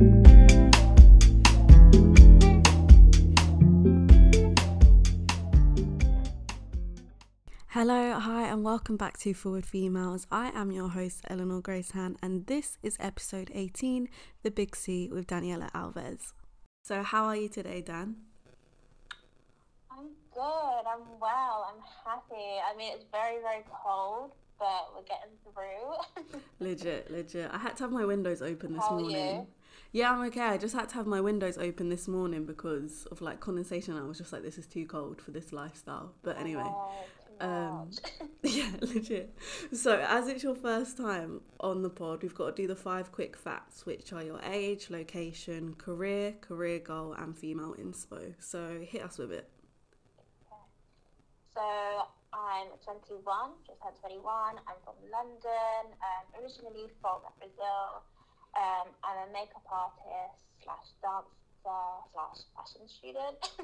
Hello, hi, and welcome back to Forward Females. I am your host, Eleanor Grace Han, and this is episode 18, The Big C, with Daniela Alves. So, how are you today, Dan? I'm good. I'm well. I'm happy. I mean, it's very, very cold, but we're getting through. legit, legit. I had to have my windows open this How morning. Yeah, I'm okay. I just had to have my windows open this morning because of like condensation. I was just like, this is too cold for this lifestyle. But anyway. Oh, Um. Yeah, legit. So, as it's your first time on the pod, we've got to do the five quick facts, which are your age, location, career, career goal, and female inspo. So, hit us with it. so I'm 21, just had 21. I'm from London, um, originally from Brazil. Um, I'm a makeup artist slash dancer slash fashion student.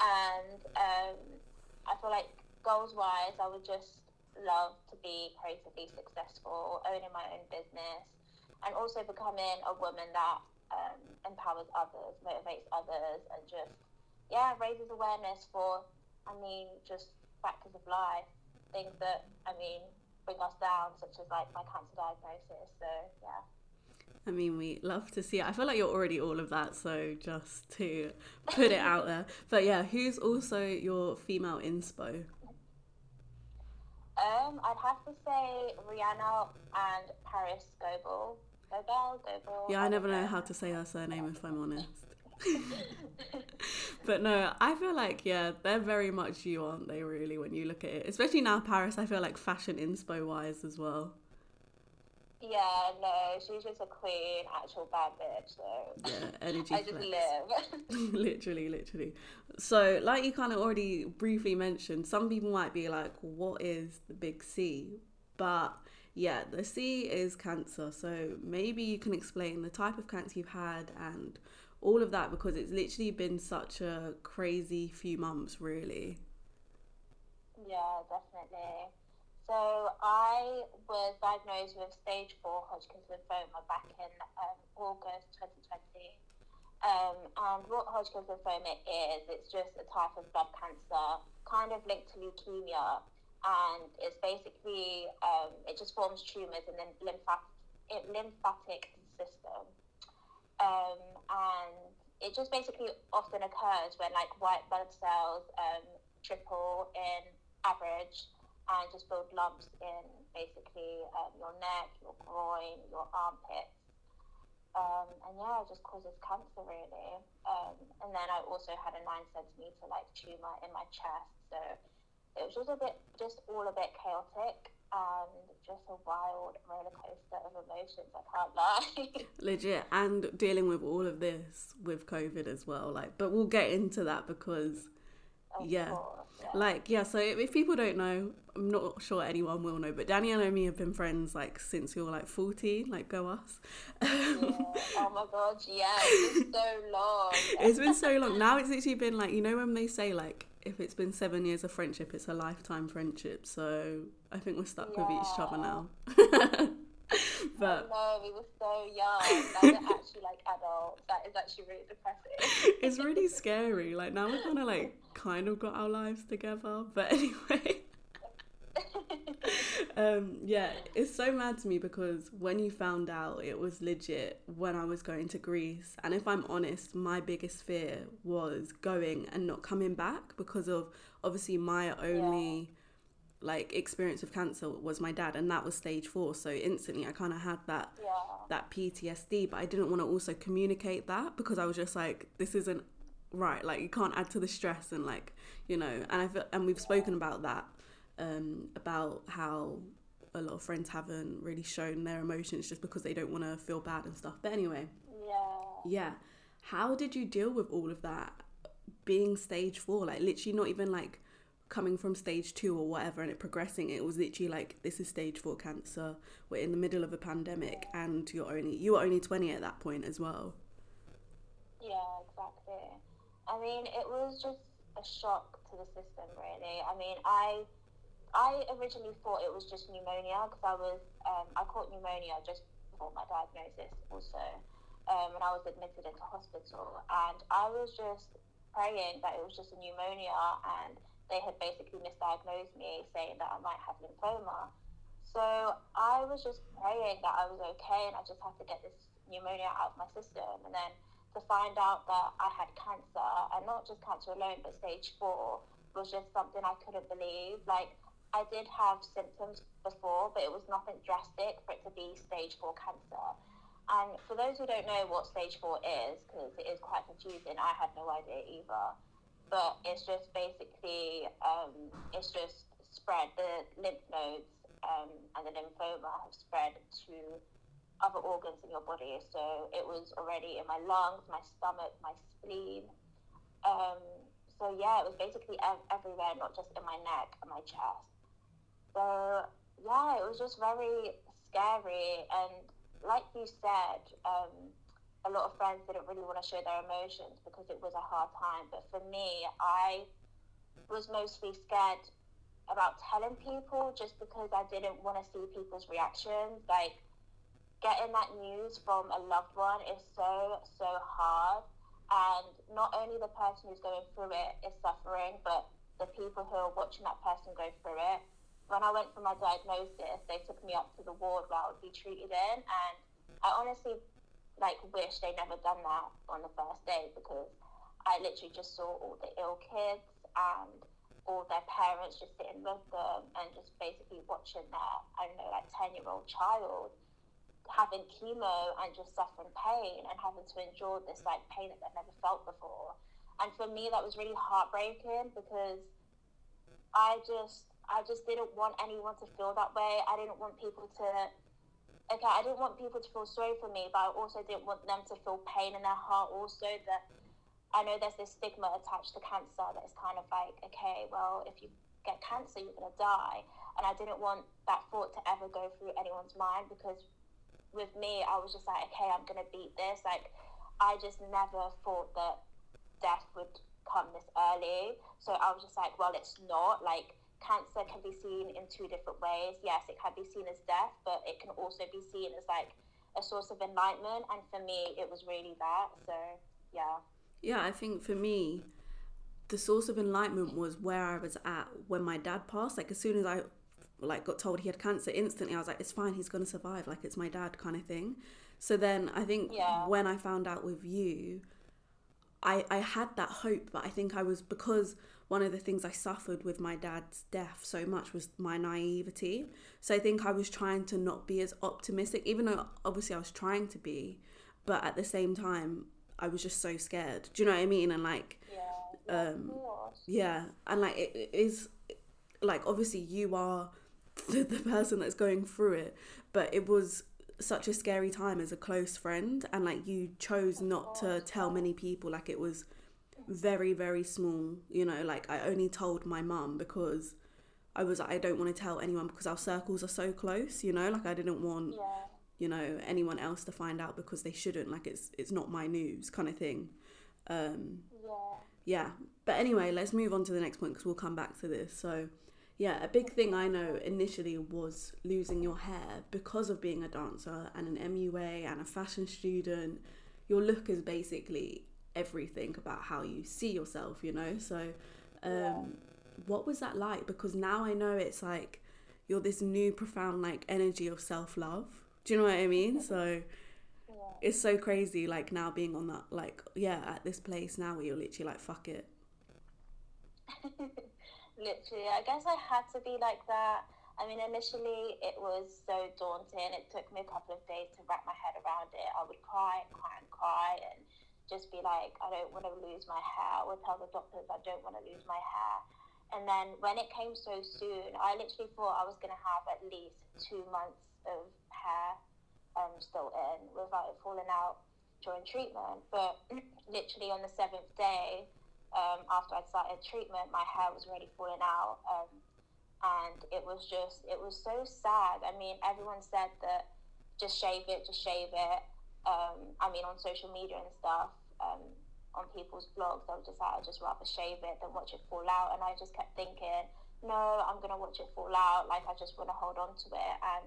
and um, I feel like goals wise, I would just love to be creatively successful, owning my own business, and also becoming a woman that um, empowers others, motivates others, and just, yeah, raises awareness for, I mean, just factors of life, things that, I mean, bring us down, such as like my cancer diagnosis. So, yeah. I mean, we love to see it. I feel like you're already all of that, so just to put it out there. But yeah, who's also your female inspo? Um, I'd have to say Rihanna and Parris Goebel. Goebel, Goebel. Yeah, I never know how to say her surname if I'm honest. but no, I feel like yeah, they're very much you, aren't they? Really, when you look at it, especially now Parris, I feel like fashion inspo wise as well. Yeah, no, she's just a queen, actual bad bitch. So Yeah, energy I just flex. live. literally, literally. So, like you kind of already briefly mentioned, some people might be like, "What is the big C?" But yeah, the C is cancer. So maybe you can explain the type of cancer you've had and all of that because it's literally been such a crazy few months, really. yeah, definitely. So I was diagnosed with stage four Hodgkin's lymphoma back in um, August 2020. Um, and what Hodgkin's lymphoma is, it's just a type of blood cancer, kind of linked to leukemia, and it's basically um, it just forms tumors in the lymphatic, lymphatic system, um, and it just basically often occurs when like white blood cells um, triple in average and just build lumps in basically um, your neck, your groin, your armpits. Um, and yeah, it just causes cancer really. Um, and then I also had a nine centimeter like tumor in my chest. So it was just a bit, just all a bit chaotic and just a wild roller coaster of emotions. I can't lie. Legit, and dealing with all of this with COVID as well. Like, but we'll get into that because Of Yeah. course, yeah. Like, yeah, so if, people don't know, I'm not sure anyone will know, but Danielle and me have been friends like since we were like 14, like go us. Yeah. Oh my god, yeah, it's been so long. it's been so long. Now it's actually been like, you know, when they say like, if it's been seven years of friendship, it's a lifetime friendship. So I think we're stuck with each other now. but no, we were so young. Now we're actually like adults. That is actually really depressing. it's really scary. Like now we're kind of like, kind of got our lives together. But anyway. um, yeah, it's so mad to me because when you found out it was legit when I was going to Greece, and if I'm honest, my biggest fear was going and not coming back because of obviously my only like experience of cancer was my dad, and that was stage four. So instantly, I kind of had that yeah. that PTSD, but I didn't want to also communicate that because I was just like, this isn't right. Like you can't add to the stress and like you know, and I feel, and we've spoken about that um, about how a lot of friends haven't really shown their emotions just because they don't want to feel bad and stuff. But anyway, Yeah. yeah, how did you deal with all of that being stage four? Like literally not even like coming from stage two or whatever and it progressing it was literally like this is stage four cancer we're in the middle of a pandemic and you're only you were only 20 at that point as well Yeah, exactly. I mean, it was just a shock to the system, really. I mean, I I originally thought it was just pneumonia because I was um, I caught pneumonia just before my diagnosis also, um, and I was admitted into hospital. And I was just praying that it was just a pneumonia, and they had basically misdiagnosed me, saying that I might have lymphoma. So I was just praying that I was okay, and I just had to get this pneumonia out of my system. And then to find out that I had cancer, and not just cancer alone, but stage four, was just something I couldn't believe. Like, I did have symptoms before, but it was nothing drastic for it to be stage four cancer. And for those who don't know what stage four is, because it is quite confusing, I had no idea either. But it's just basically, um, it's just spread. The lymph nodes um, and the lymphoma have spread to other organs in your body. So it was already in my lungs, my stomach, my spleen. Um, so yeah, it was basically ev- everywhere, not just in my neck and my chest. So yeah, it was just very scary. And like you said, um, a lot of friends didn't really want to show their emotions because it was a hard time. But for me, I was mostly scared about telling people just because I didn't want to see people's reactions. Like getting that news from a loved one is so, so hard. And not only the person who's going through it is suffering, but the people who are watching that person go through it when I went for my diagnosis, they took me up to the ward where I would be treated in, and I honestly like wish they never done that on the first day because I literally just saw all the ill kids and all their parents just sitting with them and just basically watching their I don't know like ten year old child having chemo and just suffering pain and having to endure this like pain that they've never felt before. And for me, that was really heartbreaking because I just I just didn't want anyone to feel that way. I didn't want people to, okay, I didn't want people to feel sorry for me, but I also didn't want them to feel pain in their heart also that I know there's this stigma attached to cancer that is kind of like, okay, well, if you get cancer, you're going to die. And I didn't want that thought to ever go through anyone's mind because with me, I was just like, okay, I'm going to beat this. Like, I just never thought that death would come this early. So I was just like, well, it's not. Like, cancer can be seen in two different ways. Yes, it can be seen as death, but it can also be seen as like a source of enlightenment. And for me, it was really that. So, yeah. Yeah, I think for me, the source of enlightenment was where I was at when my dad passed. Like as soon as I like got told he had cancer instantly I was like it's fine he's going to survive like it's my dad kind of thing. So then I think yeah. when I found out with you I I had that hope but I think I was because one of the things I suffered with my dad's death so much was my naivety. So I think I was trying to not be as optimistic, even though obviously I was trying to be, but at the same time, I was just so scared. Do you know what I mean? And like, yeah, um, yeah, and like it, it is like obviously you are the, the person that's going through it, but it was such a scary time as a close friend, and like you chose not to tell many people. Like it was very very small you know like i only told my mum because i was i don't want to tell anyone because our circles are so close you know? Like i didn't want yeah. you know anyone else to find out because they shouldn't like it's it's not my news kind of thing. Um yeah. yeah. But anyway let's move on to the next point because we'll come back to this. So yeah a big thing i know initially was losing your hair because of being a dancer and an mua and a fashion student. Your look is basically everything about how you see yourself, you know? So, um, yeah. what was that like? Because now I know it's like you're this new profound like energy of self love. Do you know what I mean? So, yeah. it's so crazy, like now being on that, like, yeah, at this place now where you're literally like, fuck it. literally, I guess I had to be like that. I mean, initially it was so daunting. It took me a couple of days to wrap my head around it. I would cry and cry and cry and just be like, I don't want to lose my hair. Would tell the doctors I don't want to lose my hair. And then when it came so soon, I literally thought I was going to have at least two months of hair um, still in without it falling out during treatment. But literally on the seventh day, um, after I'd started treatment, my hair was already falling out. Um, and it was just, it was so sad. I mean, everyone said that just shave it, just shave it um, I mean, on social media and stuff, um, on people's blogs, I was just like, I'd just rather shave it than watch it fall out. And I just kept thinking, no, I'm going to watch it fall out. Like, I just want to hold on to it. And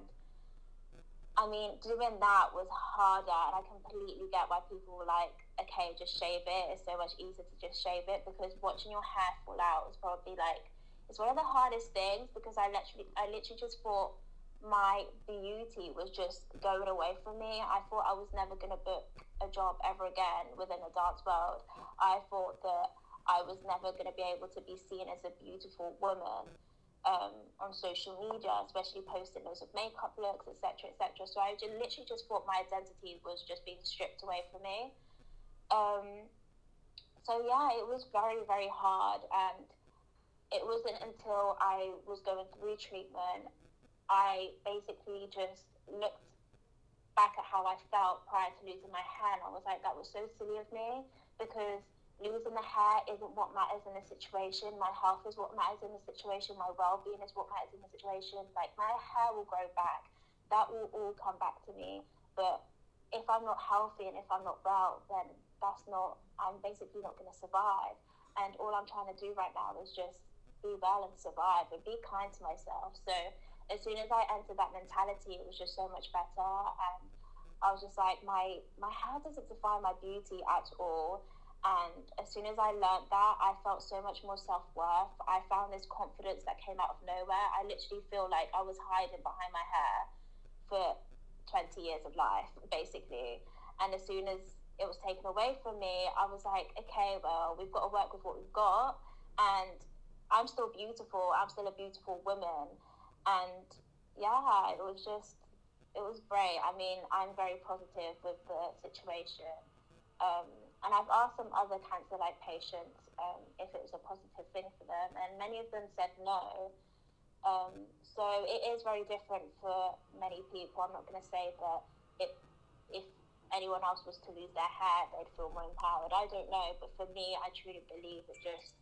I mean, doing that was harder, and I completely get why people were like, okay, just shave it. It's so much easier to just shave it because watching your hair fall out is probably like, it's one of the hardest things because I literally, I literally just thought my beauty was just going away from me. I thought I was never going to book a job ever again within the dance world. I thought that I was never going to be able to be seen as a beautiful woman um, on social media, especially posting loads of makeup looks, etc., etc. So I just, literally just thought my identity was just being stripped away from me. Um, so yeah, it was very, very hard, and it wasn't until I was going through treatment, I basically just looked back at how I felt prior to losing my hair, and I was like, that was so silly of me because losing the hair isn't what matters in the situation. My health is what matters in the situation. My well being is what matters in the situation. Like my hair will grow back. That will all come back to me. But if I'm not healthy and if I'm not well, then that's not. I'm basically not going to survive. And all I'm trying to do right now is just be well and survive and be kind to myself. So as soon as I entered that mentality, it was just so much better. And I was just like, my my hair doesn't define my beauty at all and as soon as I learned that, I felt so much more self worth. I found this confidence that came out of nowhere. I literally feel like I was hiding behind my hair for 20 years of life, basically. And as soon as it was taken away from me, I was like, okay, well, we've got to work with what we've got. And I'm still beautiful. I'm still a beautiful woman. And yeah, it was just, it was great. I mean, I'm very positive with the situation. Um, and I've asked some other cancer like patients um, if it was a positive thing for them, and many of them said no. Um, so it is very different for many people. I'm not going to say that it, if anyone else was to lose their hair, they'd feel more empowered. I don't know, but for me, I truly believe it just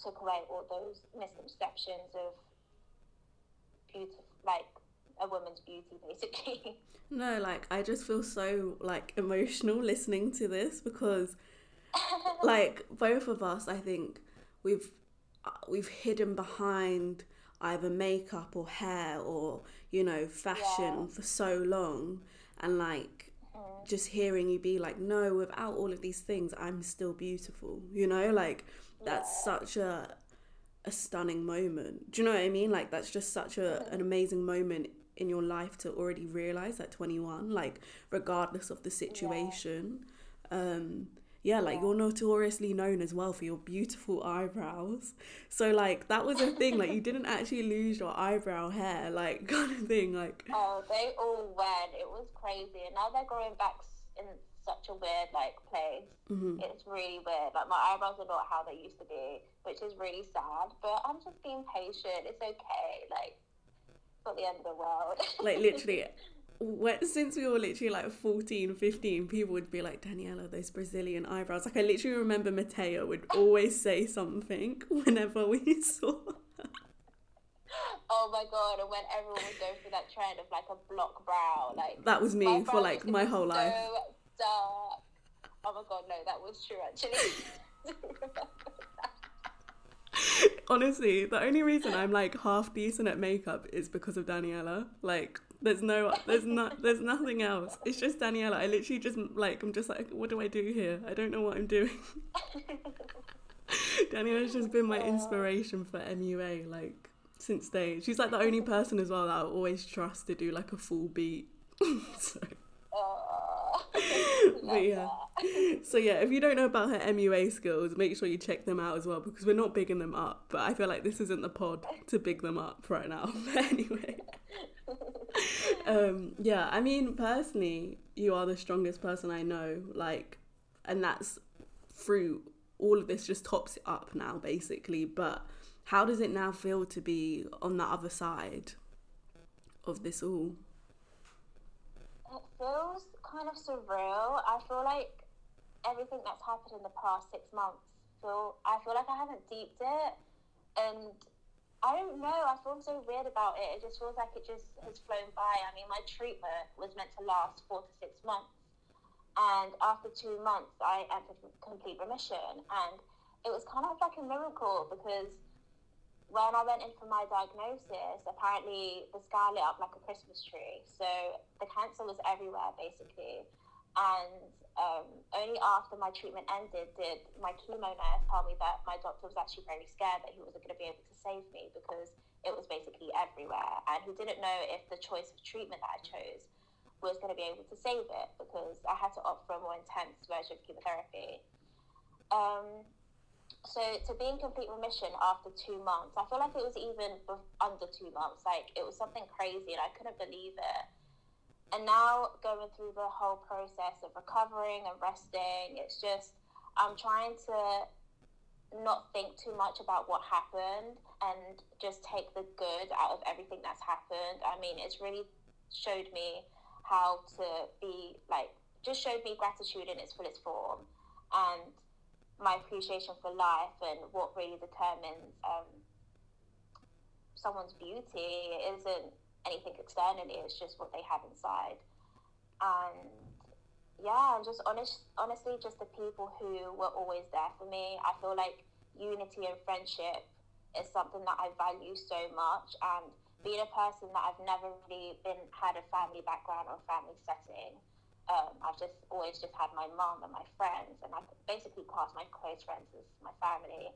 took away all those misconceptions of beautiful, like a woman's beauty, basically. No, like I just feel so like emotional listening to this because, like both of us, I think we've we've hidden behind either makeup or hair or you know fashion yeah. for so long, and like mm. just hearing you be like, no, without all of these things, I'm still beautiful. You know, like that's yeah. such a a stunning moment. Do you know what I mean? Like that's just such a an amazing moment in your life to already realize at 21 like regardless of the situation yeah. um yeah like yeah. you're notoriously known as well for your beautiful eyebrows so like that was a thing like you didn't actually lose your eyebrow hair like kind of thing like oh they all went it was crazy and now they're growing back in such a weird like place mm-hmm. it's really weird like my eyebrows are not how they used to be which is really sad but i'm just being patient it's okay like not the end of the world. like literally, when, since we were literally like 14, 15, people would be like, Daniela, those Brazilian eyebrows. Like I literally remember Mateo would always say something whenever we saw her. Oh my god! And when everyone was going through that trend of like a block brow, like that was me for like my whole so life. Oh my god, no, that was true actually. Honestly, the only reason I'm like half decent at makeup is because of Daniela. Like, there's no, there's not, there's nothing else. It's just Daniela. I literally just like, I'm just like, what do I do here? I don't know what I'm doing. Daniela's just been my inspiration for MUA, like since day. She's like the only person as well that I always trust to do like a full beat. so oh, but yeah. So yeah, if you don't know about her MUA skills, make sure you check them out as well because we're not bigging them up. But I feel like this isn't the pod to big them up right now. But anyway. um, yeah, I mean personally, you are the strongest person I know. Like, and that's through all of this just tops it up now, basically. But how does it now feel to be on the other side of this all? It feels kind of surreal. I feel like everything that's happened in the past six months feel I feel like I haven't deeped it and I don't know, I feel so weird about it. It just feels like it just has flown by. I mean my treatment was meant to last four to six months and after two months I entered complete remission and it was kind of like a miracle because when I went in for my diagnosis, apparently the sky lit up like a Christmas tree. So the cancer was everywhere, basically. And um, only after my treatment ended did my chemo nurse tell me that my doctor was actually very scared that he wasn't going to be able to save me because it was basically everywhere. And he didn't know if the choice of treatment that I chose was going to be able to save it because I had to opt for a more intense version of chemotherapy. Um, so to be in complete remission after two months, I feel like it was even under two months. Like it was something crazy, and I couldn't believe it and now going through the whole process of recovering and resting, it's just I'm trying to not think too much about what happened and just take the good out of everything that's happened. I mean, it's really showed me how to be like just showed me gratitude in its fullest form and my appreciation for life and what really determines um, someone's beauty isn't anything externally. It's just what they have inside. And yeah, and just honest, honestly, just the people who were always there for me. I feel like unity and friendship is something that I value so much. And being a person that I've never really been had a family background or family setting, um, I've just always just had my mom and my friends, and I basically class my close friends as my family.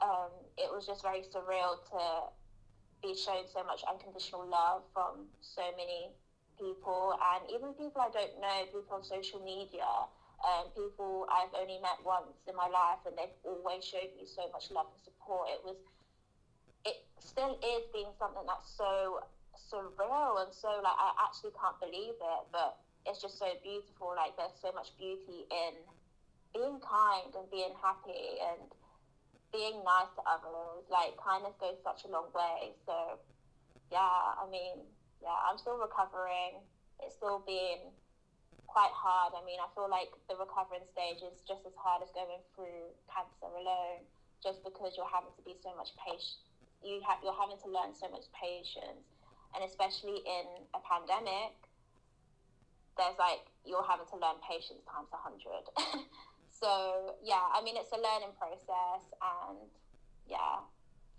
Um, it was just very surreal to be shown so much unconditional love from so many people and even people I don't know, people on social media, um, people I've only met once in my life and they've always showed me so much love and support. It was, it still is being something that's so surreal and so like I actually can't believe it, but it's just so beautiful. Like there's so much beauty in being kind and being happy and being nice to others, like kindness goes such a long way. So, yeah, I mean, yeah, I'm still recovering. It's still been quite hard. I mean, I feel like the recovering stage is just as hard as going through cancer alone, just because you're having to be so much patient. You have you're having to learn so much patience, and especially in a pandemic, there's like you're having to learn patience times a hundred. So yeah, I mean it's a learning process, and yeah,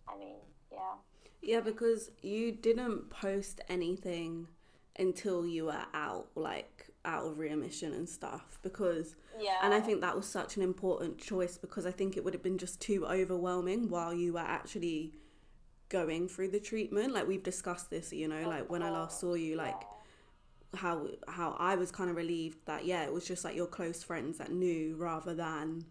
I mean yeah. Yeah, because you didn't post anything until you were out, like out of remission and stuff. Because yeah, and I think that was such an important choice because I think it would have been just too overwhelming while you were actually going through the treatment. Like we've discussed this, you know, like when I last saw you, like. How how I was kind of relieved that yeah it was just like your close friends that knew rather than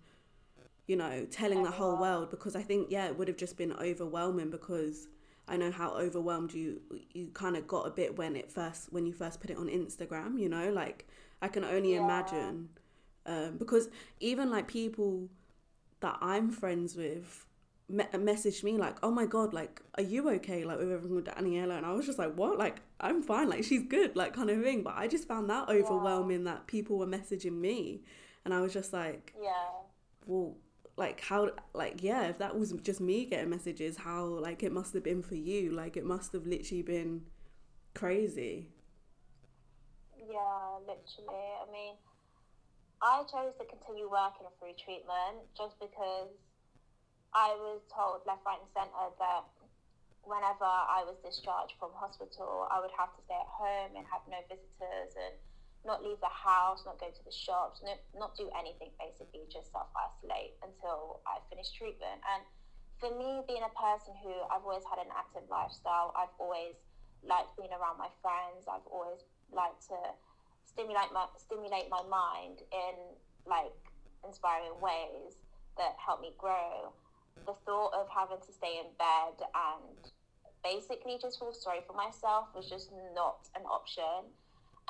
you know telling the whole world. Because I think yeah it would have just been overwhelming because I know how overwhelmed you you kind of got a bit when it first when you first put it on Instagram you know? Like I can only yeah. imagine um, because even like people that I'm friends with me- messaged me like, "Oh my god, like, are you okay? Like with everything with Daniela?" And I was just like, "What? Like, I'm fine. Like, she's good. Like, kind of thing." But I just found that overwhelming yeah. that people were messaging me, and I was just like, "Yeah, well." like how like yeah if that was just me getting messages how like it must have been for you like it must have literally been crazy yeah literally i mean i chose to continue working through treatment just because I was told left, right, and centre that whenever I was discharged from hospital, I would have to stay at home and have no visitors and not leave the house, not go to the shops, no, not do anything basically, just self isolate until I finish treatment. And for me, being a person who I've always had an active lifestyle, I've always liked being around my friends, I've always liked to stimulate my stimulate my mind in like inspiring ways that help me grow the thought of having to stay in bed and basically just feel sorry for myself was just not an option.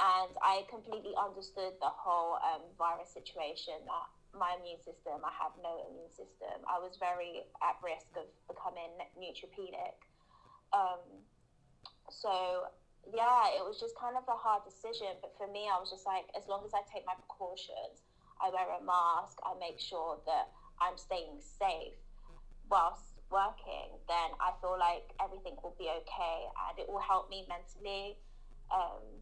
And I completely understood the whole um, virus situation that my immune system, I have no immune system. I was very at risk of becoming neutropenic. Um, so, yeah, it was just kind of a hard decision. But for me, I was just like, as long as I take my precautions, I wear a mask, I make sure that I'm staying safe whilst working, then I feel like everything will be okay and it will help me mentally. Um,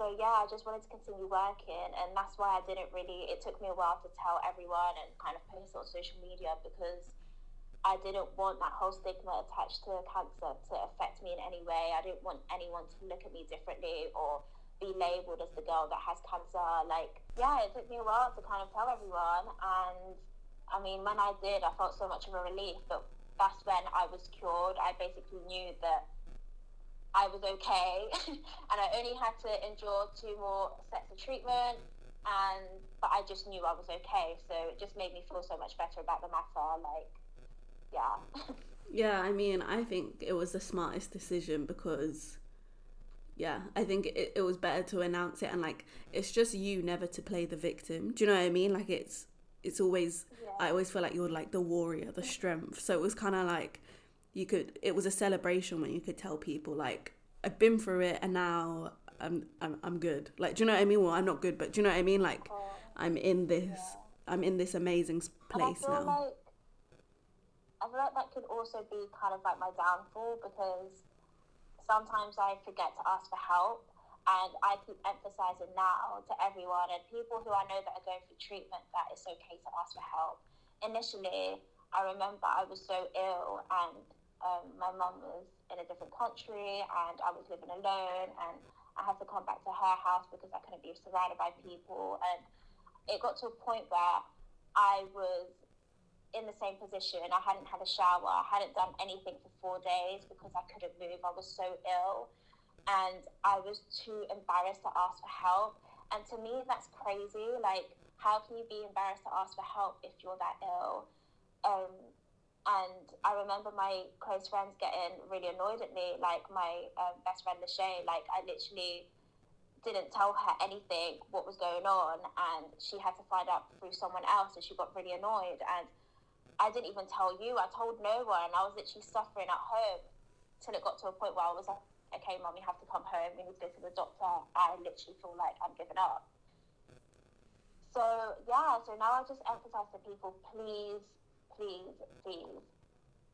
so yeah, I just wanted to continue working, and that's why I didn't really. It took me a while to tell everyone and kind of post on social media because I didn't want that whole stigma attached to cancer to affect me in any way. I didn't want anyone to look at me differently or be labeled as the girl that has cancer. Like, yeah, it took me a while to kind of tell everyone. And I mean, when I did, I felt so much of a relief. But that's when I was cured. I basically knew that I was okay, and I only had to endure two more sets of treatment. And but I just knew I was okay, so it just made me feel so much better about the matter. Like yeah. yeah, I mean, I think it was the smartest decision because yeah, I think it, it was better to announce it and like it's just you never to play the victim. Do you know what I mean? Like it's it's always yeah. I always feel like you're like the warrior, the strength. So it was kind of like you could it was a celebration when you could tell people like I've been through it and now I'm I'm I'm good. Like do you know what I mean? Well, I'm not good, but do you know what I mean? Like oh, I'm in this yeah. I'm in this amazing place now. Like I feel like that could also be kind of like my downfall because sometimes I forget to ask for help. And I keep emphasizing now to everyone and people who I know that are going through treatment that it's okay to ask for help. Initially, I remember I was so ill and um, my mum was in a different country and I was living alone and I had to come back to her house because I couldn't be surrounded by people. And it got to a point where I was in the same position. I hadn't had a shower. I hadn't done anything for four days because I couldn't move. I was so ill. And I was too embarrassed to ask for help. And to me, that's crazy. Like, how can you be embarrassed to ask for help if you're that ill? Um, and I remember my close friends getting really annoyed at me. Like, my um, best friend, Lachey, like, I literally didn't tell her anything what was going on and she had to find out through someone else and she got really annoyed and I didn't even tell you. I told no one. I was literally suffering at home till it got to a point where I was like, okay, mom, you have to come home. We need to go to the doctor. I literally feel like I'm giving up. So, yeah, so now I just emphasize to people, please, please, please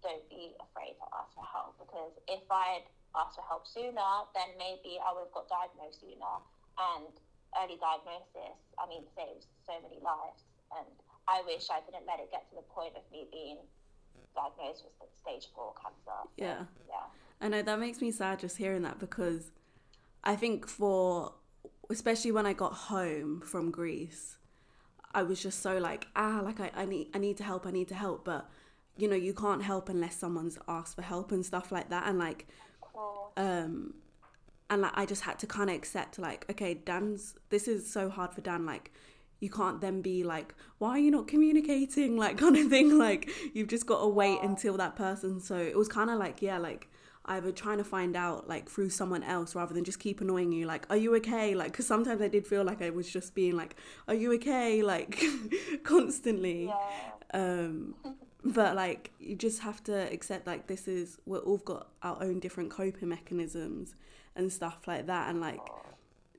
don't be afraid to ask for help because if I'd asked for help sooner, then maybe I would have got diagnosed sooner. And early diagnosis, I mean, saves so many lives. And I wish I didn't let it get to the point of me being diagnosed with stage four cancer. Yeah. Yeah. I know that makes me sad just hearing that because I think for especially when I got home from Greece, I was just so like, ah, like I, I need I need to help, I need to help, but you know, you can't help unless someone's asked for help and stuff like that. And like um and like I just had to kind of accept like, okay, Dan's this is so hard for Dan, like you can't then be like why are you not communicating? Like kind of thing. Like you've just got to wait until that person. So it was kind of like yeah like either trying to find out like through someone else rather than just keep annoying you like are you okay like because sometimes i did feel like i was just being like are you okay like constantly yeah. um but like you just have to accept like this is we're all got our own different coping mechanisms and stuff like that and like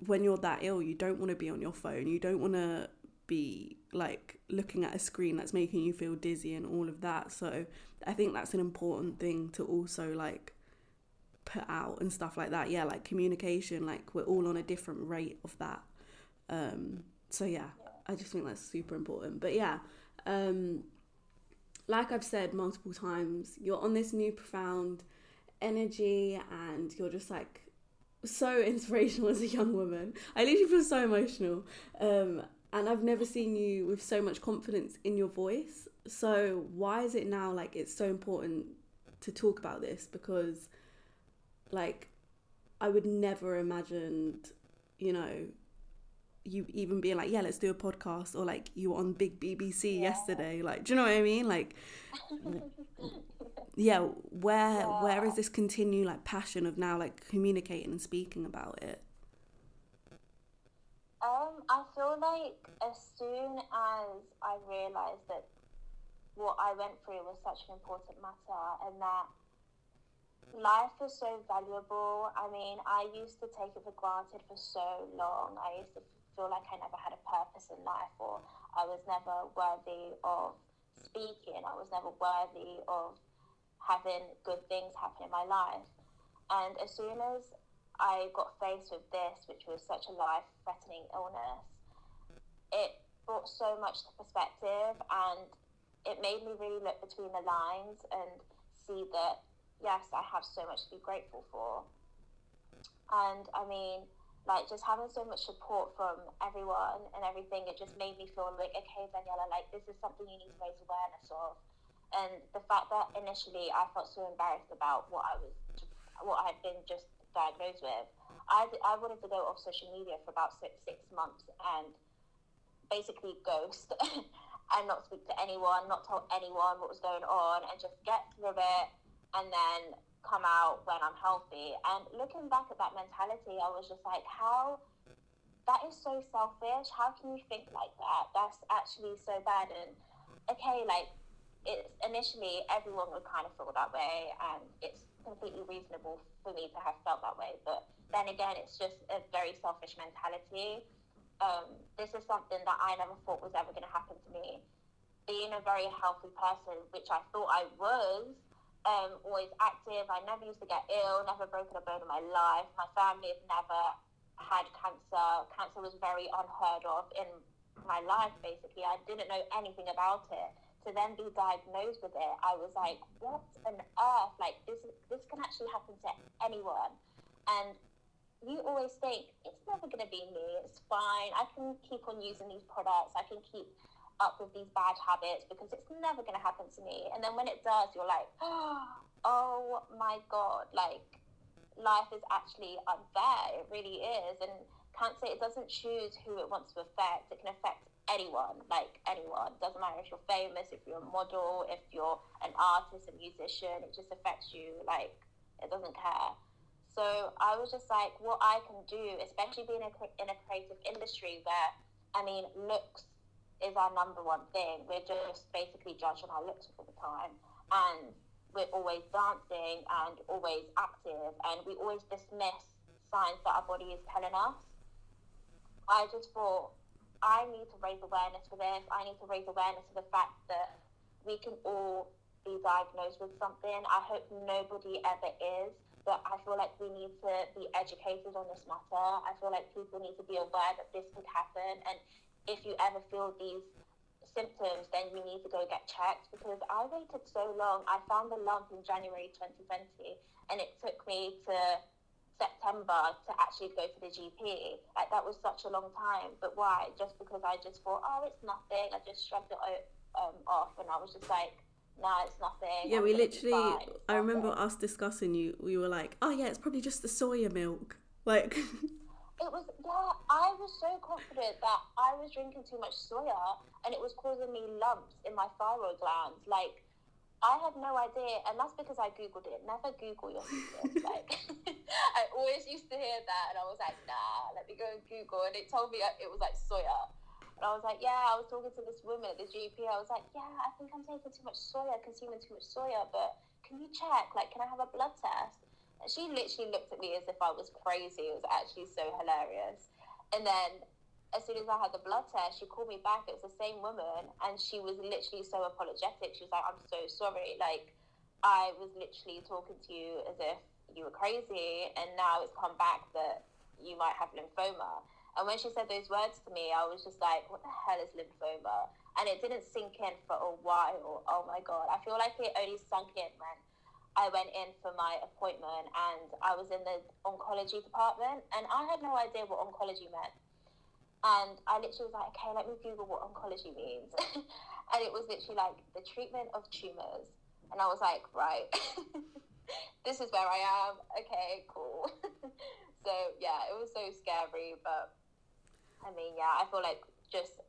when you're that ill, you don't want to be on your phone. You don't want to be like looking at a screen that's making you feel dizzy and all of that. So I think that's an important thing to also like put out and stuff like that. Yeah, like communication, like we're all on a different rate of that. Um, so yeah, I just think that's super important. But yeah, um, like I've said multiple times, you're on this new profound energy and you're just like so inspirational as a young woman. I literally feel so emotional. Um, and I've never seen you with so much confidence in your voice. So why is it now like it's so important to talk about this? Because like I would never imagined, you know, you even being like, yeah, let's do a podcast, or like you were on Big BBC yeah. yesterday. Like, do you know what I mean? Like, yeah, where yeah. where is this continue like passion of now like communicating and speaking about it? Um, I feel like as soon as I realised that what I went through was such an important matter and that life is so valuable. I mean, I used to take it for granted for so long. I used to feel like I never had a purpose in life or I was never worthy of speaking. I was never worthy of having good things happen in my life. And as soon as I got faced with this, which was such a life threatening illness, it brought so much to perspective. And it made me really look between the lines and see that yes, I have so much to be grateful for. And I mean, like just having so much support from everyone and everything, it just made me feel like, okay, Daniela, like this is something you need to raise awareness of. And the fact that initially I felt so embarrassed about what I was, what I had been just diagnosed with, I, I wanted to go off social media for about six, six months and basically ghost and not speak to anyone, not tell anyone what was going on, and just get through it and then come out when I'm healthy. And looking back at that mentality, I was just like, how that is so selfish. How can you think like that? That's actually so bad. And okay, like it's initially everyone would kind of feel that way, and it's completely reasonable for me to have felt that way. But then again, it's just a very selfish mentality. Um, this is something that I never thought was ever going to happen to me. Being a very healthy person, which I thought I was, um, always active. I never used to get ill, never broken a bone in my life. My family has never had cancer. Cancer was very unheard of in my life, basically. I didn't know anything about it. To then be diagnosed with it, I was like, what on earth? Like, this, this can actually happen to anyone. And you always think, it's never going to be me. It's fine. I can keep on using these products. I can keep up with these bad habits because it's never going to happen to me. And then when it does, you're like, oh my God, like life is actually unfair. It really is. And cancer, it doesn't choose who it wants to affect. It can affect anyone, like anyone. Doesn't matter if you're famous, if you're a model, if you're an artist, a musician, it just affects you. Like, it doesn't care. So I was just like, what I can do, especially being in a creative industry where, I mean, looks is our number one thing. We're just basically judged on our looks all the time. And we're always dancing and always active and we always dismiss signs that our body is telling us. I just thought I need to raise awareness for this. I need to raise awareness for the fact that we can all be diagnosed with something. I hope nobody ever is, but I feel like we need to be educated on this matter. I feel like people need to be aware that this could happen and if you ever feel these symptoms, then you need to go get checked because I waited so long. I found the lump in January 2020 and it took me to September to actually go to the GP. Like that was such a long time. But why? Just because I just thought, oh, it's nothing. I just shrugged it um, off and I was just like, no, it's nothing. Yeah, I'm we literally, I remember us discussing you, we were like, oh yeah, it's probably just the soya milk. Like, it was yeah i was so confident that i was drinking too much soya and it was causing me lumps in my thyroid glands like i had no idea and that's because i googled it never google your secrets like i always used to hear that and i was like nah let me go and google and it told me it was like soya and I was like, yeah, I was talking to this woman at the GP. I was like, yeah, I think I'm taking too much soya, consuming too much soya, but can you check? Like, can I have a blood test? She literally looked at me as if I was crazy. It was actually so hilarious. And then as soon as I had the blood test, she called me back. It was the same woman, and she was literally so apologetic. She was like, "I'm so sorry. Like, I was literally talking to you as if you were crazy, and now it's come back that you might have lymphoma." And when she said those words to me, I was just like, "What the hell is lymphoma?" And it didn't sink in for a while. Oh my god! I feel like it only sunk in when I went in for my appointment and I was in the oncology department and I had no idea what oncology meant. And I literally was like, okay, let me Google what oncology means. and it was literally like the treatment of tumors. And I was like, right, this is where I am. Okay, cool. so yeah, it was so scary. But I mean, yeah, I feel like just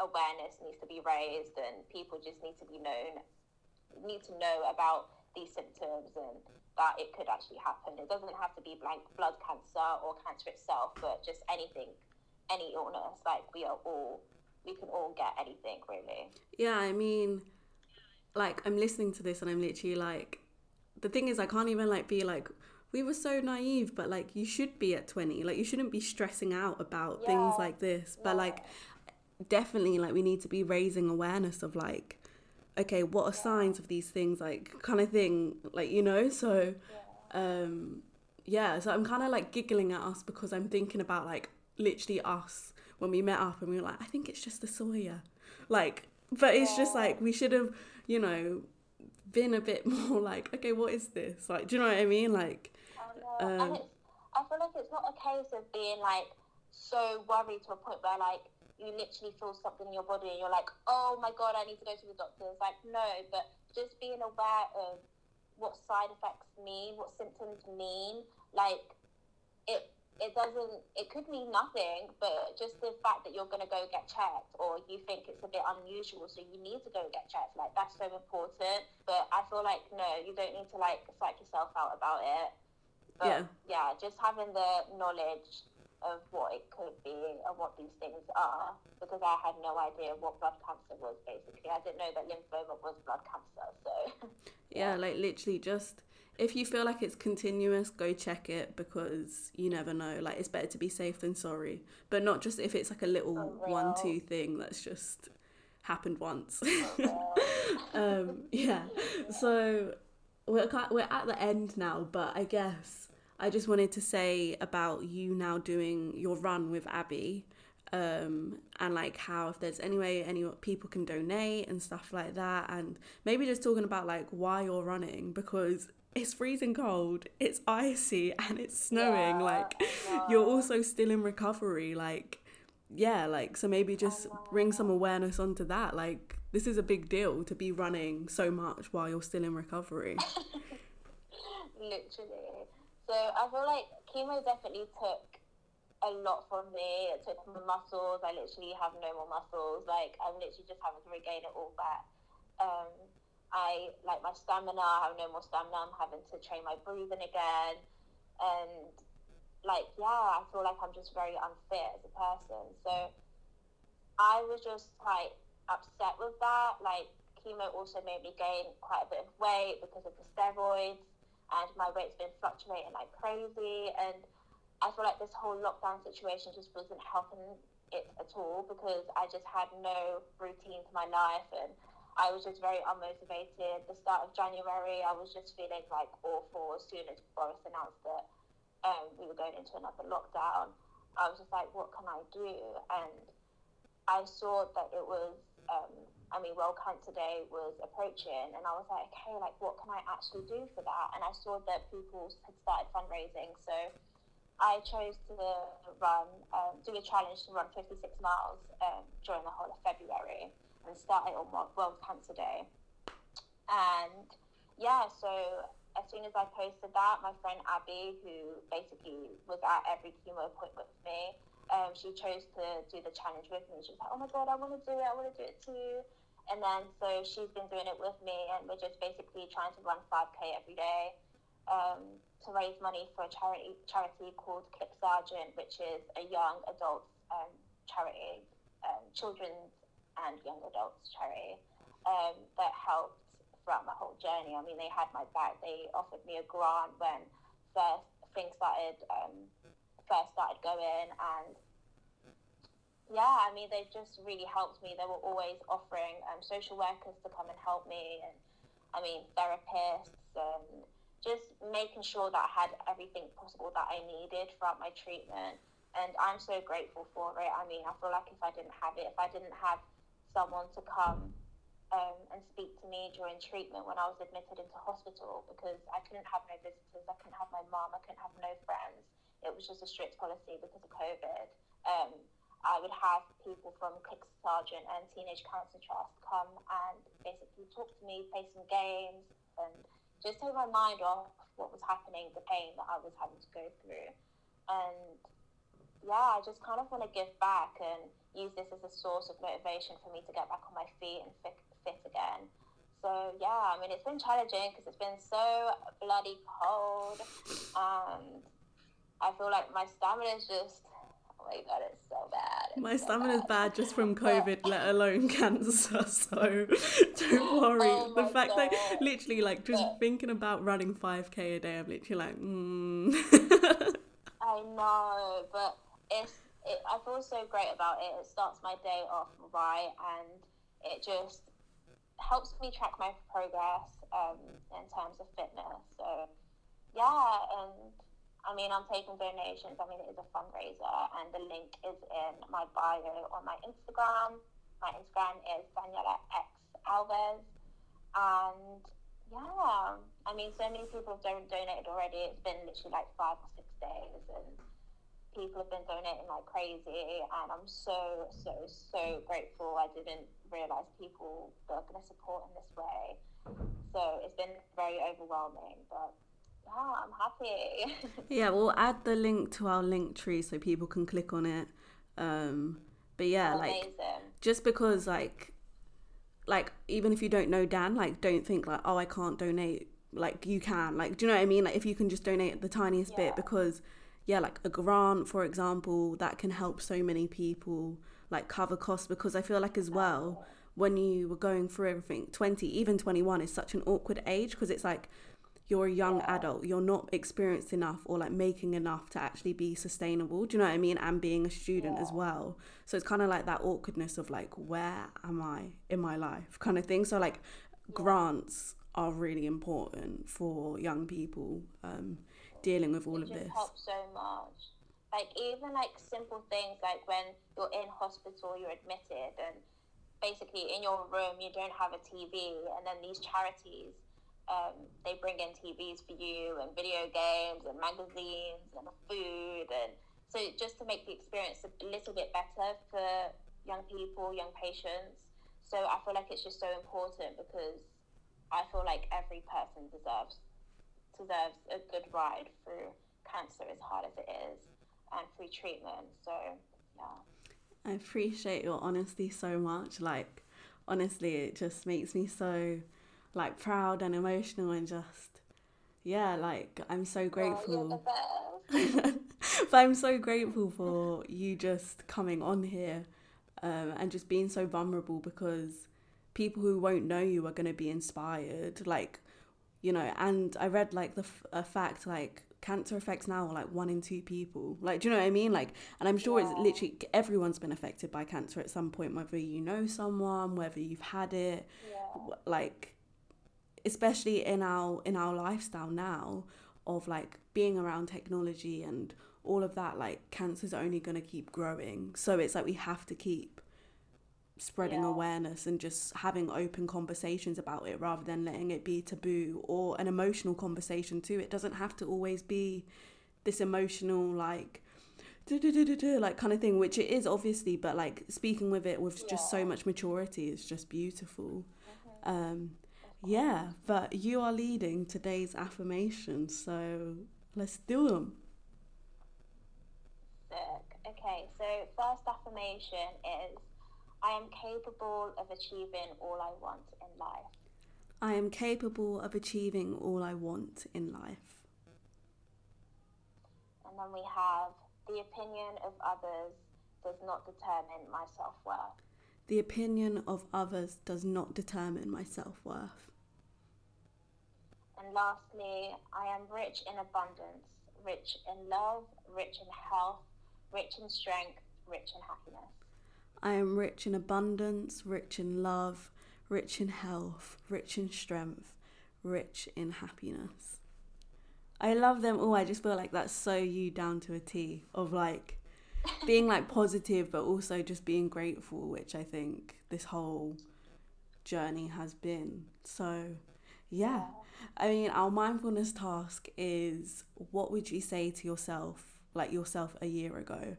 awareness needs to be raised and people just need to be known, need to know about these symptoms and that it could actually happen. It doesn't have to be blank blood cancer or cancer itself, but just anything, any illness. Like we are all, we can all get anything really. Yeah, I mean, like I'm listening to this and I'm literally like, the thing is, I can't even like be like, we were so naive, but like you should be at 20. Like you shouldn't be stressing out about yeah. things like this. But yeah. like, definitely, like we need to be raising awareness of like okay, what are signs of these things, like kind of thing, like you know. So, um, yeah. So I'm kind of like giggling at us because I'm thinking about like literally us when we met up and we were like, I think it's just the soya, like but it's just like we should have, you know, been a bit more like, okay, what is this? Like, do you know what I mean? Like, I, um, and it's, I feel like it's not a case of being like so worried to a point where like you literally feel something in your body and you're like, oh my god, I need to go to the doctor. It's like no, but just being aware of what side effects mean, what symptoms mean, like it it doesn't it could mean nothing but just the fact that you're going to go get checked or you think it's a bit unusual so you need to go get checked like that's so important. But i feel like no you don't need to like psych yourself out about it. But yeah, yeah just having the knowledge of what it could be and what these things are because I had no idea what blood cancer was basically. I didn't know that lymphoma was blood cancer. So yeah, yeah like literally just if you feel like it's continuous, go check it because you never know. Like it's better to be safe than sorry. But not just if it's like a little one two thing that's just happened once. um, yeah. So we're we're at the end now, but I guess I just wanted to say about you now doing your run with Abby, um, and like how if there's any way any people can donate and stuff like that, and maybe just talking about like why you're running because it's freezing cold, it's icy, and it's snowing. Yeah, like you're also still in recovery. Like yeah, like so maybe just bring some awareness onto that. Like this is a big deal to be running so much while you're still in recovery. Literally. So I feel like chemo definitely took a lot from me. It took my muscles. I literally have no more muscles. Like I'm literally just having to regain it all back. Um, I like my stamina. I have no more stamina. I'm having to train my breathing again, and like yeah, I feel like I'm just very unfit as a person. So I was just like upset with that. Like chemo also made me gain quite a bit of weight because of the steroids and my weight's been fluctuating like crazy. And I feel like this whole lockdown situation just wasn't helping it at all because I just had no routine to my life and I was just very unmotivated. The start of January, I was just feeling like awful as soon as Boris announced that um, we were going into another lockdown. I was just like, what can I do? And I saw that it was um, I mean, World Cancer Day was approaching, and I was like, okay, like, what can I actually do for that? And I saw that people had started fundraising, so I chose to run, um, do a challenge to run 56 miles um, during the whole of February, and start it on World Cancer Day. And yeah, so as soon as I posted that, my friend Abby, who basically was at every chemo appointment with me, um, she chose to do the challenge with me. She was like, "Oh my god, I want to do it! I want to do it too!" And then so she's been doing it with me, and we're just basically trying to run 5k every day um, to raise money for a charity charity called CLIC Sargent, which is a young adults um, charity, um, children's and young adults charity um, that helped throughout my whole journey. I mean, they had my back. They offered me a grant when first things started um, first started going, and yeah, I mean, they've just really helped me. They were always offering um, social workers to come and help me, and I mean, therapists, and just making sure that I had everything possible that I needed throughout my treatment. And I'm so grateful for it. I mean, I feel like if I didn't have it, if I didn't have someone to come um, and speak to me during treatment when I was admitted into hospital, because I couldn't have no visitors, I couldn't have my mom, I couldn't have no friends. It was just a strict policy because of COVID. Um, I would have people from CLIC Sargent and Teenage Cancer Trust come and basically talk to me, play some games, and just take my mind off what was happening, the pain that I was having to go through. And yeah, I just kind of want to give back and use this as a source of motivation for me to get back on my feet and fit, fit again. So yeah, I mean, it's been challenging because it's been so bloody cold, and I feel like my stamina is just my god, it's so bad. It's my so stamina is bad just from COVID, let alone cancer. So don't worry. Oh the fact god. that literally, like, just but, thinking about running 5k a day, I'm literally like, mm. I know, but it's. It, I feel so great about it. It starts my day off right, and it just helps me track my progress um, in terms of fitness. So, yeah, and I mean, I'm taking donations. I mean, it is a fundraiser, and the link is in my bio on my Instagram. my Instagram is Daniela X Alves. And yeah, I mean, so many people have don- donated already. It's been literally like five or six days, and people have been donating like crazy. And I'm so, so, so grateful. I didn't realize people were going to support in this way. So it's been very overwhelming, but yeah, I'm happy. yeah, we'll add the link to our link tree so people can click on it. Um, but yeah, Amazing. like just because like like even if you don't know Dan, like don't think like oh I can't donate. Like you can, like do you know what I mean? Like if you can just donate the tiniest Yeah. bit because yeah, like a grant for example that can help so many people like cover costs because I feel like as well when you were going through everything 20 even 21 is such an awkward age because it's like you're a young Yeah. adult you're not experienced enough or like making enough to actually be sustainable do you know what i mean? And being a student as well. So it's kind of like that awkwardness of like where am i in my life kind of thing. So like grants are really important for young people um, dealing with all it of this. helps so much. Like even like simple things like when you're in hospital, you're admitted, and basically in your room you don't have a TV, and then these charities, um, they bring in TVs for you, and video games, and magazines, and food, and so just to make the experience a little bit better for young people, young patients. So I feel like it's just so important because I feel like every person deserves deserves a good ride through cancer as hard as it is and free treatment. So yeah. I appreciate your honesty so much. Like, honestly, it just makes me so, like, proud and emotional and just, yeah, like, I'm so Oh, grateful. best. but I'm so grateful for you just coming on here um, and just being so vulnerable because people who won't know you are going to be inspired. Like, you know, and I read, like, the f- a fact, like, cancer affects now like one in two people like do you know what i mean like and i'm sure it's literally everyone's been affected by cancer at some point whether you know someone whether you've had it Yeah. like especially in our in our lifestyle now of like being around technology and all of that like cancer's only going to keep growing so it's like we have to keep spreading Yeah. awareness and just having open conversations about it rather than letting it be taboo or an emotional conversation too it doesn't have to always be this emotional like like kind of thing which it is obviously but like speaking with it with just so much maturity is just beautiful Mhm. um yeah but you are leading today's affirmations so let's do them Okay, so first affirmation is I am capable of achieving all I want in life. i am capable of achieving all i want in life And then we have the opinion of others does not determine my self worth. the opinion of others does not determine my self-worth And lastly, I am rich in abundance, rich in love, rich in health, rich in strength, rich in happiness. I am rich in abundance, rich in love, rich in health, rich in strength, rich in happiness. I love them all. I just feel like that's so you down to a T of like being like positive, but also just being grateful, which I think this whole journey has been. So, yeah. I mean, our mindfulness task is what would you say to yourself, like yourself a year ago?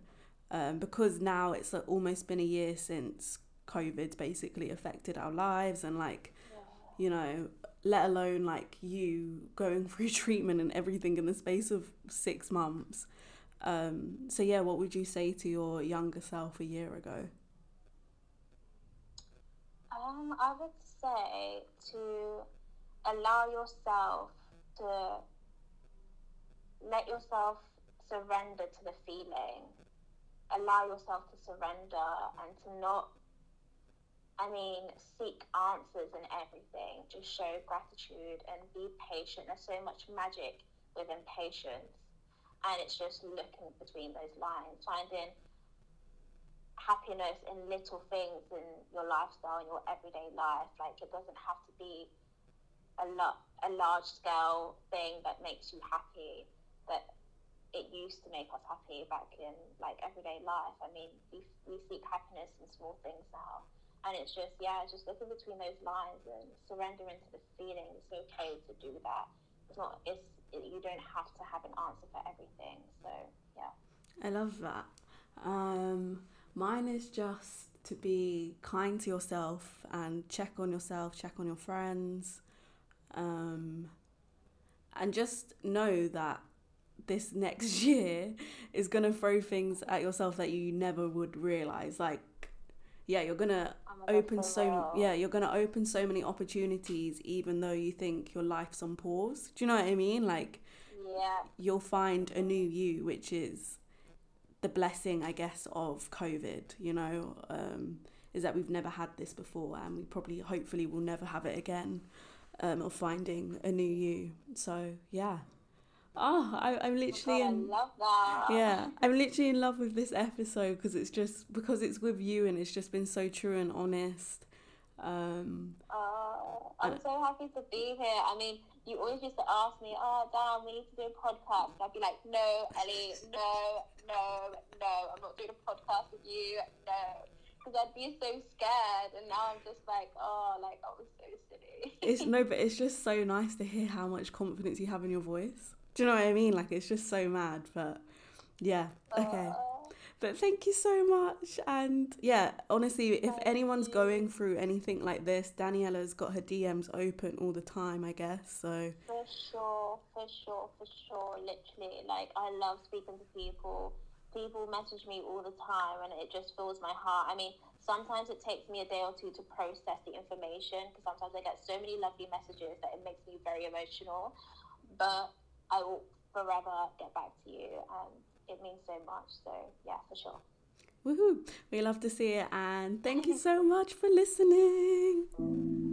Um, because now it's almost been a year since COVID's basically affected our lives, and like, you know, let alone like you going through treatment and everything in the space of six months. Um, so, yeah, what would you say to your younger self a year ago? Um, I would say to allow yourself to let yourself surrender to the feeling. Allow yourself to surrender and to not, I mean, seek answers in everything. Just show gratitude and be patient. There's so much magic within patience. And it's just looking between those lines, finding happiness in little things in your lifestyle in your everyday life like it doesn't have to be a lot a large scale thing that makes you happy that it used to make us happy back in like everyday life i mean we, we seek happiness in small things now And it's just, yeah, just looking between those lines and surrendering to the feeling. It's okay to do that. It's not, it's, it, you don't have to have an answer for everything. So, yeah. I love that. Um, mine is just to be kind to yourself and check on yourself, check on your friends, um, and just know that this next year is gonna throw things at yourself that you never would realize. Like, yeah, you're gonna Oh open so yeah, you're gonna open so many opportunities, even though you think your life's on pause. Do you know what I mean? Like, Yeah. you'll find a new you, which is the blessing, I guess, of COVID. You know, um, is that we've never had this before, and we probably, hopefully, will never have it again. Um, of finding a new you. So yeah. Oh, I, I'm literally God, I in. love that. Yeah, I'm literally in love with this episode because it's just because it's with you and it's just been so true and honest. Um, Uh, I'm Uh, so happy to be here. I mean, you always used to ask me, "Oh, damn, we need to do a podcast." I'd be like, "No, Ellie, no, no, no, I'm not doing a podcast with you, no," because I'd be so scared. And now I'm just like, "Oh, like I was so silly." it's no, but it's just so nice to hear how much confidence you have in your voice. Do you know what I mean? Like it's just so mad, but yeah, okay. Uh, But thank you so much. And yeah, honestly, if anyone's you. going through anything like this, Daniella's got her DMs open all the time, I guess. So For sure, for sure, for sure. Literally, like I love speaking to people. People message me all the time, and it just fills my heart. I mean, sometimes it takes me a day or two to process the information because sometimes I get so many lovely messages that it makes me very emotional. But I will forever get back to you, and it means so much. So yeah, for sure. woohoo! We love to see it, and thank you so much for listening.